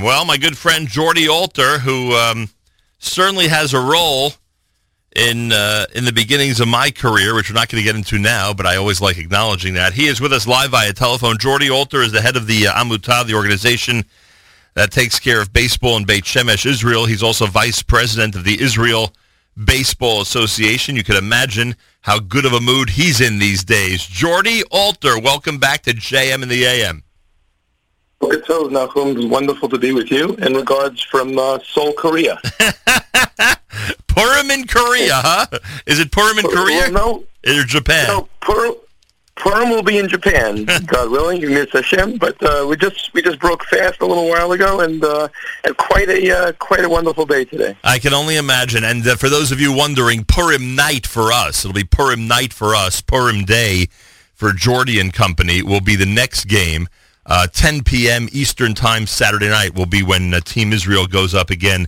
Well, my good friend Jordy Alter, who um, certainly has a role in uh, in the beginnings of my career, which we're not going to get into now, but I always like acknowledging that. He is with us live via telephone. Jordy Alter is the head of the uh, Amutah, the organization that takes care of baseball in Beit Shemesh, Israel. He's also vice president of the Israel Baseball Association. You could imagine how good of a mood he's in these days. Jordy Alter, welcome back to JM in the AM. Good so, Nachum. Wonderful to be with you. In regards from uh, Seoul, Korea. Purim in Korea, huh? Is it Purim in Korea? Well, no. Or Japan? No, Purim, Purim will be in Japan, God willing, Miss Hashem. But uh, we just we just broke fast a little while ago, and uh, had quite a uh, quite a wonderful day today. I can only imagine. And uh, for those of you wondering, Purim night for us, it'll be Purim night for us. Purim day for Jordy and company will be the next game. Uh, 10 p.m. Eastern Time Saturday night will be when uh, Team Israel goes up again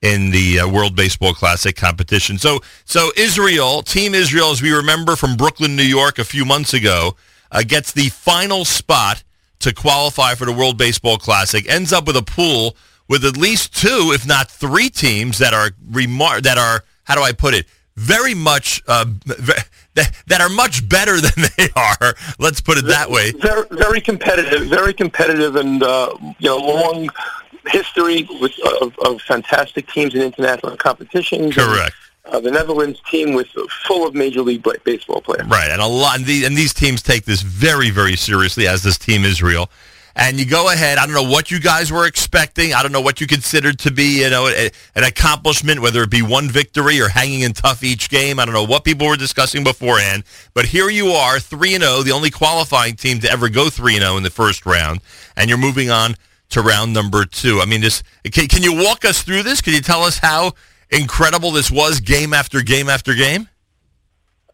in the uh, World Baseball Classic competition. So, so Israel, Team Israel, as we remember from Brooklyn, New York, a few months ago, uh, gets the final spot to qualify for the World Baseball Classic. Ends up with a pool with at least two, if not three, teams that are remar- that are how do I put it? Very much uh, that are much better than they are. Let's put it that way. Very, very competitive, very competitive, and uh, you know, long history with, of, of, fantastic teams in international competitions. Correct. And, uh, the Netherlands team was full of major league baseball players. Right, and a lot, and, the, and these teams take this very, very seriously, as this team Israel and you go ahead. I don't know what you guys were expecting. I don't know what you considered to be, you know, a, an accomplishment, whether it be one victory or hanging in tough each game. I don't know what people were discussing beforehand, but here you are, three and zero, oh, the only qualifying team to ever go three and zero oh in the first round, and you're moving on to round number two. I mean, this can, can you walk us through this? Can you tell us how incredible this was, game after game after game?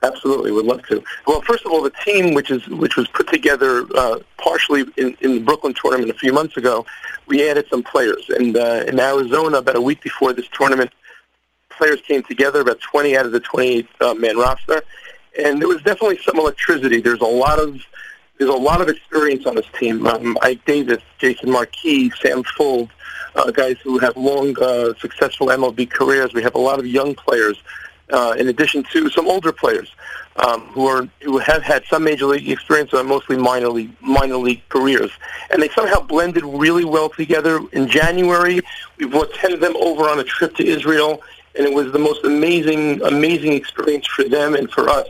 Absolutely, would love to. Well, first of all, the team, which is which was put together uh, partially in, in the Brooklyn tournament a few months ago, we added some players. And uh, in Arizona, about a week before this tournament, players came together, about 20 out of the 28 uh, man roster, and there was definitely some electricity. There's a lot of there's a lot of experience on this team. Um, Ike Davis, Jason Marquis, Sam Fuld, uh, guys who have long, uh, successful MLB careers. We have a lot of young players uh, in addition to some older players um, who are who have had some major league experience, but mostly minor league minor league careers, and they somehow blended really well together. In January, we brought ten of them over on a trip to Israel, and it was the most amazing amazing experience for them and for us.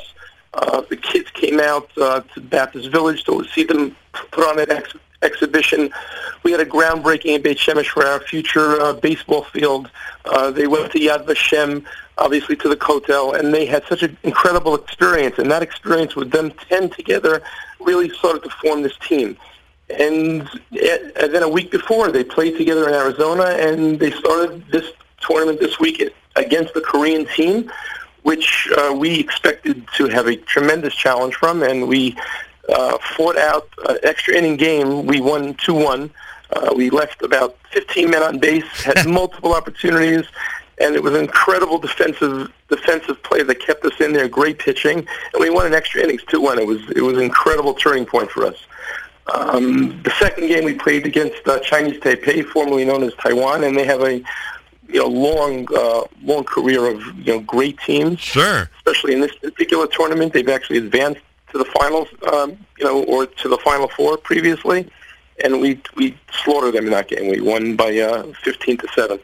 Uh, the kids came out uh, to Baptist Village to see them put on an ex- exhibition. We had a groundbreaking in Beit Shemesh for our future uh, baseball field. Uh, they went to Yad Vashem obviously to the Kotel, and they had such an incredible experience. And that experience with them 10 together really started to form this team. And, and then a week before, they played together in Arizona, and they started this tournament this week against the Korean team, which uh, we expected to have a tremendous challenge from, and we uh, fought out an extra inning game. We won 2-1. Uh, we left about 15 men on base, had multiple opportunities, and it was an incredible defensive defensive play that kept us in there. Great pitching, and we won an extra innings two one. It was it was an incredible turning point for us. Um, the second game we played against uh, Chinese Taipei, formerly known as Taiwan, and they have a you know long uh, long career of you know great teams. Sure. Especially in this particular tournament, they've actually advanced to the finals, um, you know, or to the final four previously, and we we slaughtered them in that game. We won by uh, 15 to seven.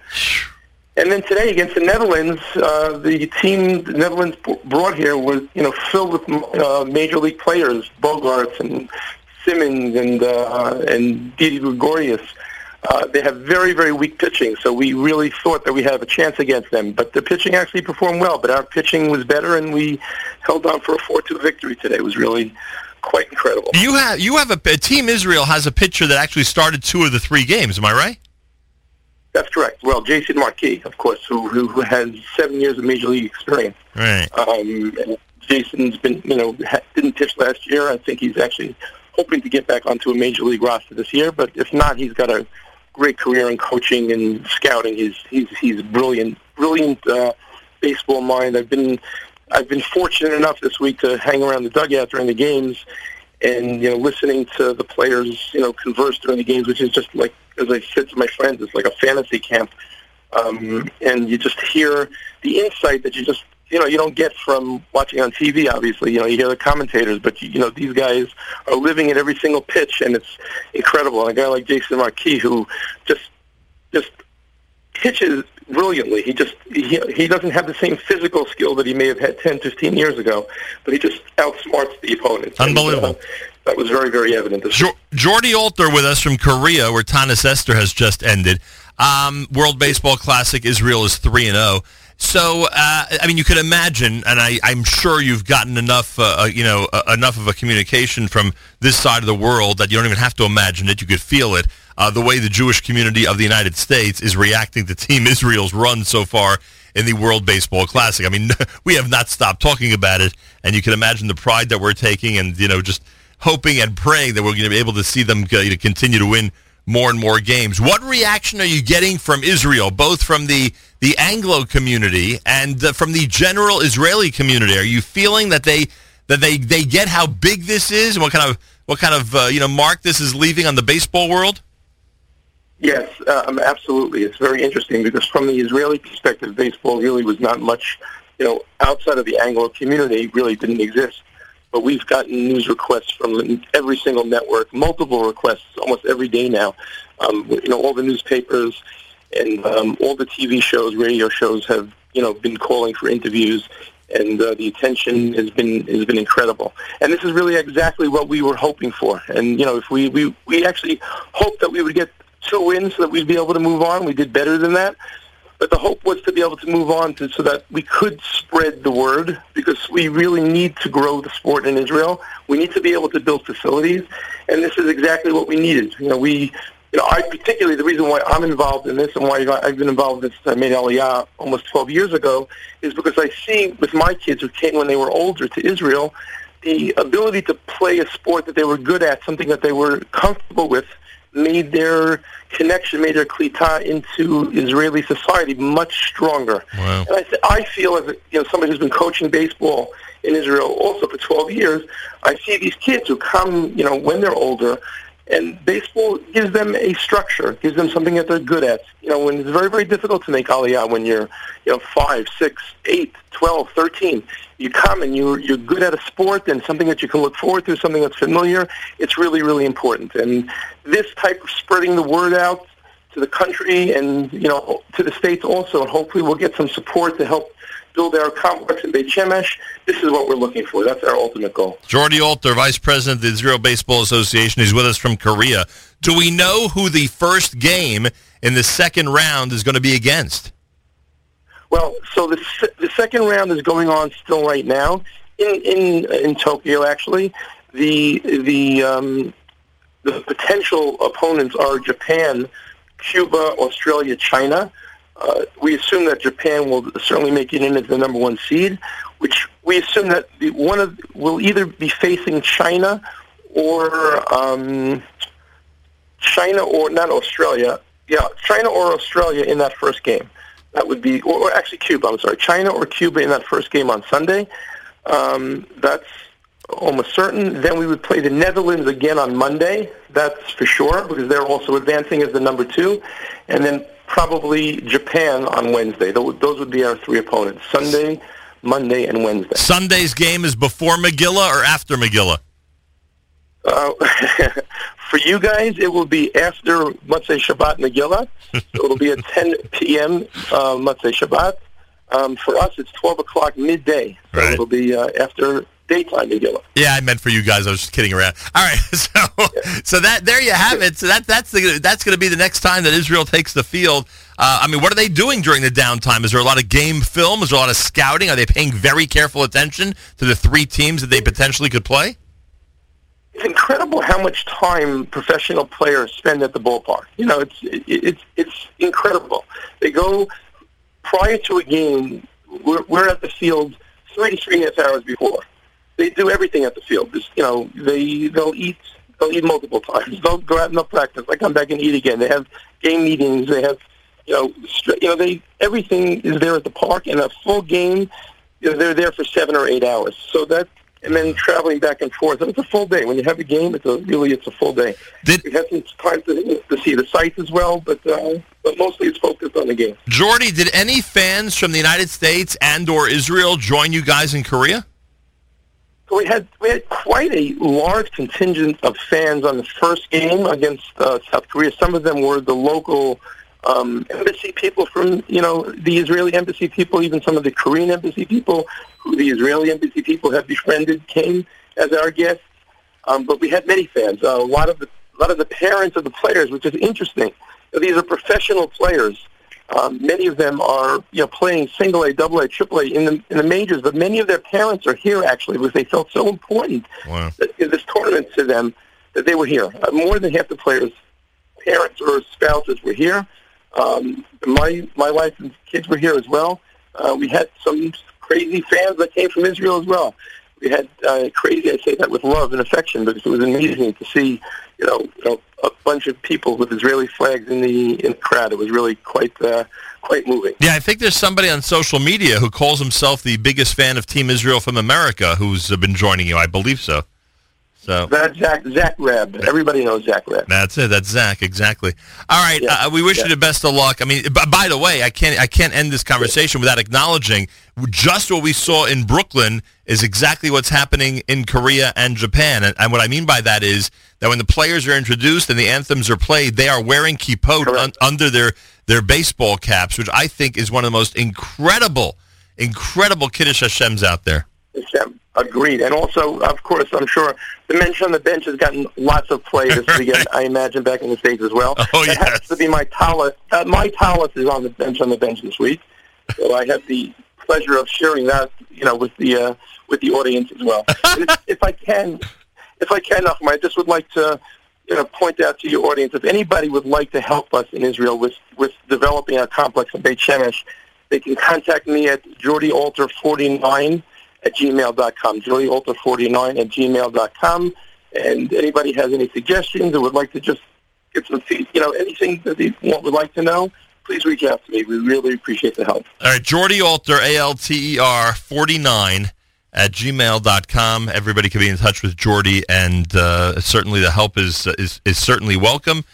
And then today against the Netherlands, uh, the team the Netherlands brought here was you know filled with uh, major league players, Bogaerts and Simmons and uh, and Didi Gregorius. Uh, they have very very weak pitching, so we really thought that we had a chance against them. But the pitching actually performed well. But our pitching was better, and we held on for a four-two victory today. It was really quite incredible. You have you have a, a team Israel has a pitcher that actually started two of the three games. Am I right? That's correct. Well, Jason Marquis, of course, who, who has seven years of major league experience. Right. Um, Jason's been, you know, didn't pitch last year. I think he's actually hoping to get back onto a major league roster this year. But if not, he's got a great career in coaching and scouting. He's he's he's brilliant, brilliant uh, baseball mind. I've been I've been fortunate enough this week to hang around the dugout during the games and you know listening to the players you know converse during the games, which is just like as I said to my friends, it's like a fantasy camp, um, and you just hear the insight that you just you know you don't get from watching on TV. Obviously, you know you hear the commentators, but you, you know these guys are living at every single pitch, and it's incredible. And a guy like Jason Marquis, who just just pitches brilliantly. He just he, he doesn't have the same physical skill that he may have had 10, 15 years ago, but he just outsmarts the opponent. Unbelievable. And, uh, that was very, very evident. This jo- Jordy Alter with us from Korea, where Taanis Esther has just ended. Um, World Baseball Classic, Israel is 3 and 0. So, uh, I mean, you could imagine, and I, am sure you've gotten enough, uh, uh, you know, uh, enough of a communication from this side of the world that you don't even have to imagine it. You could feel it. Uh, the way the Jewish community of the United States is reacting to Team Israel's run so far in the World Baseball Classic. I mean, we have not stopped talking about it, and you can imagine the pride that we're taking, and you know, just hoping and praying that we're going to be able to see them uh, continue to win more and more games. What reaction are you getting from Israel, both from the the Anglo community and uh, from the general Israeli community? Are you feeling that they that they, they get how big this is and what kind of what kind of uh, you know mark this is leaving on the baseball world? Yes, um, absolutely. It's very interesting because from the Israeli perspective, baseball really was not much, you know, outside of the Anglo community, really didn't exist but we've gotten news requests from every single network, multiple requests almost every day now. Um, you know, all the newspapers and um, all the TV shows, radio shows have you know been calling for interviews, and uh, the attention has been has been incredible. And this is really exactly what we were hoping for. And you know, if we we we actually hoped that we would get two wins so that we'd be able to move on. We did better than that. But the hope was to be able to move on to so that we could spread the word because we really need to grow the sport in Israel. We need to be able to build facilities, and this is exactly what we needed. You know, we, you know, I particularly the reason why I'm involved in this and why I've been involved in this I made Aliyah almost 12 years ago is because I see with my kids who came when they were older to Israel the ability to play a sport that they were good at, something that they were comfortable with, made their connection, made their klita into Israeli society much stronger. Wow. And I, th- I feel as a, you know somebody who's been coaching baseball in Israel also for 12 years, I see these kids who come, you know, when they're older, and baseball gives them a structure, gives them something that they're good at. You know, when it's very, very difficult to make aliyah when you're, you know, five, six, eight, twelve, thirteen. You come and you're, you're good at a sport and something that you can look forward to, something that's familiar. It's really, really important. And this type of spreading the word out to the country and, you know, to the states also, and hopefully we'll get some support to help build our complex in Beit Shemesh. This is what we're looking for. That's our ultimate goal. Jordy Alter, Vice President of the Israel Baseball Association, he's with us from Korea. Do we know who the first game in the second round is going to be against? Well, so the the second round is going on still right now in in in Tokyo. Actually, the the um, the potential opponents are Japan, Cuba, Australia, China. Uh, we assume that Japan will certainly make it in as the number one seed, which we assume that the, one of will either be facing China or um, China or not Australia. Yeah, China or Australia in that first game. That would be, or, or actually Cuba. I'm sorry, China or Cuba in that first game on Sunday. Um, that's almost certain. Then we would play the Netherlands again on Monday. That's for sure because they're also advancing as the number two, and then probably Japan on Wednesday. Those would be our three opponents: Sunday, Monday, and Wednesday. Sunday's game is before Megillah or after Megillah? Uh, for you guys, it will be after Motzei Shabbat Megillah. so it'll be at 10 p.m. Uh, Shabbat. Um, for us, it's 12 o'clock midday. So right. it'll be uh, after daytime Megillah. Yeah, I meant for you guys. I was just kidding around. All right, so yeah. so that there you have it. So that that's the that's going to be the next time that Israel takes the field. Uh, I mean, what are they doing during the downtime? Is there a lot of game film? Is there a lot of scouting? Are they paying very careful attention to the three teams that they potentially could play? It's incredible how much time professional players spend at the ballpark. You know, it's it's it's incredible. They go prior to a game. We're, we're at the field three to three and a half hours before they do everything at the field. Just, you know, they they'll eat they'll eat multiple times. They'll go out and they'll practice. They come back and eat again. They have game meetings. They have you know you know they everything is there at the park and a full game. You know, they're there for seven or eight hours. So that and then traveling back and forth. And it's a full day. When you have a game, it's a really it's a full day. Did- we had some time to, to see the sites as well, but uh, but mostly it's focused on the game. Jordy, did any fans from the United States and or Israel join you guys in Korea? We had we had quite a large contingent of fans on the first game against uh, South Korea. Some of them were the local um, embassy people from you know the Israeli embassy people, even some of the Korean embassy people who the Israeli embassy people have befriended came as our guests. Um, but we had many fans. Uh, a lot of the a lot of the parents of the players, which is interesting. These are professional players. Um, many of them are, you know, playing single A, double A, triple A in the in the majors. But many of their parents are here actually because they felt so important Wow. that this tournament to them that they were here. Uh, more than half the players' parents or spouses were here. Um, my my wife and kids were here as well. Uh, we had some crazy fans that came from Israel as well. We had uh, crazy. I say that with love and affection because it was amazing to see, you know, you know, a bunch of people with Israeli flags in the in the crowd. It was really quite uh, quite moving. Yeah, I think there's somebody on social media who calls himself the biggest fan of Team Israel from America who's been joining you. I believe so. So That's Zach Zach Reb. Everybody knows Zach Reb. that's it. That's Zach. Exactly. All right. Yeah. Uh, we wish Yeah. you the best of luck. I mean, b- by the way, I can't I can't end this conversation without acknowledging just what we saw in Brooklyn is exactly what's happening in Korea and Japan. And, and what I mean by that is that when the players are introduced and the anthems are played, they are wearing kippot un- under their their baseball caps, which I think is one of the most incredible, incredible Kiddush Hashem's out there. Hashem. Agreed. And also, of course, I'm sure the Mensch on the bench has gotten lots of play this weekend, I imagine, back in the States as well. Oh, that yes. happens to be my talent. Uh, my talent is on the bench on the bench this week. So I have the pleasure of sharing that, you know, with the uh, with the audience as well. If, if I can, if I can, I just would like to, you know, point out to your audience, if anybody would like to help us in Israel with, with developing our complex in Beit Shemesh, they can contact me at JordyAlter49 at gmail.com, JordyAlter49 at gmail.com. And anybody has any suggestions or would like to just get some, feed, you know, anything that they want, would like to know, please reach out to me. We really appreciate the help. All right, Jordy Alter, A-L-T-E-R, 49 at gmail.com. Everybody can be in touch with Jordy, and uh, certainly the help is, is is certainly welcome.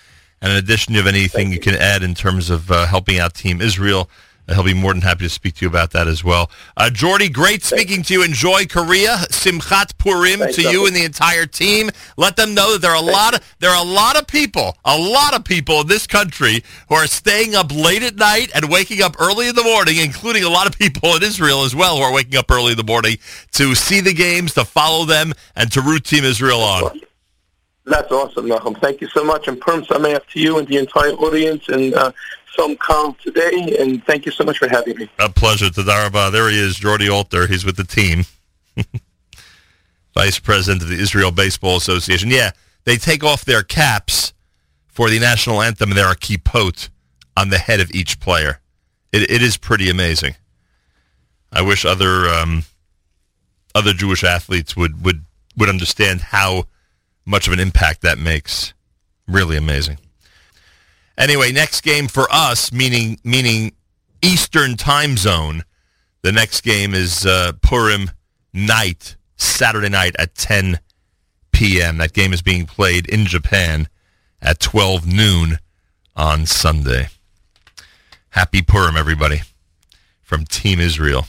And in addition, you have anything you can add in terms of uh, helping out Team Israel, he'll be more than happy to speak to you about that as well. Uh, Jordy, great speaking to you. Enjoy Korea. Simchat Purim Thanks, to you and the entire team. Let them know that there are a lot of there are a lot of people, a lot of people in this country who are staying up late at night and waking up early in the morning, including a lot of people in Israel as well who are waking up early in the morning to see the games, to follow them, and to root Team Israel on. That's awesome, Nachum. Thank you so much. And Purim Sameach to you and the entire audience and uh, Film Carl today. And thank you so much for having me. A pleasure. Toda raba. There he is, Jordy Alter. He's with the team. Vice President of the Israel Baseball Association. Yeah, they take off their caps for the national anthem, and there are kippot on the head of each player. It, it is pretty amazing. I wish other um, other Jewish athletes would, would, would understand how much of an impact that makes. Really amazing. Anyway, next game for us, meaning meaning Eastern time zone. The next game is uh, Purim night, Saturday night at 10 p.m. That game is being played in Japan at 12 noon on Sunday. Happy Purim, everybody, from Team Israel.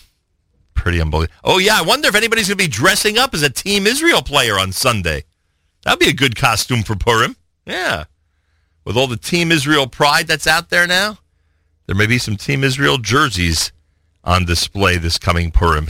Pretty unbelievable. Oh, yeah, I wonder if anybody's going to be dressing up as a Team Israel player on Sunday. That'd be a good costume for Purim. Yeah. With all the Team Israel pride that's out there now, there may be some Team Israel jerseys on display this coming Purim.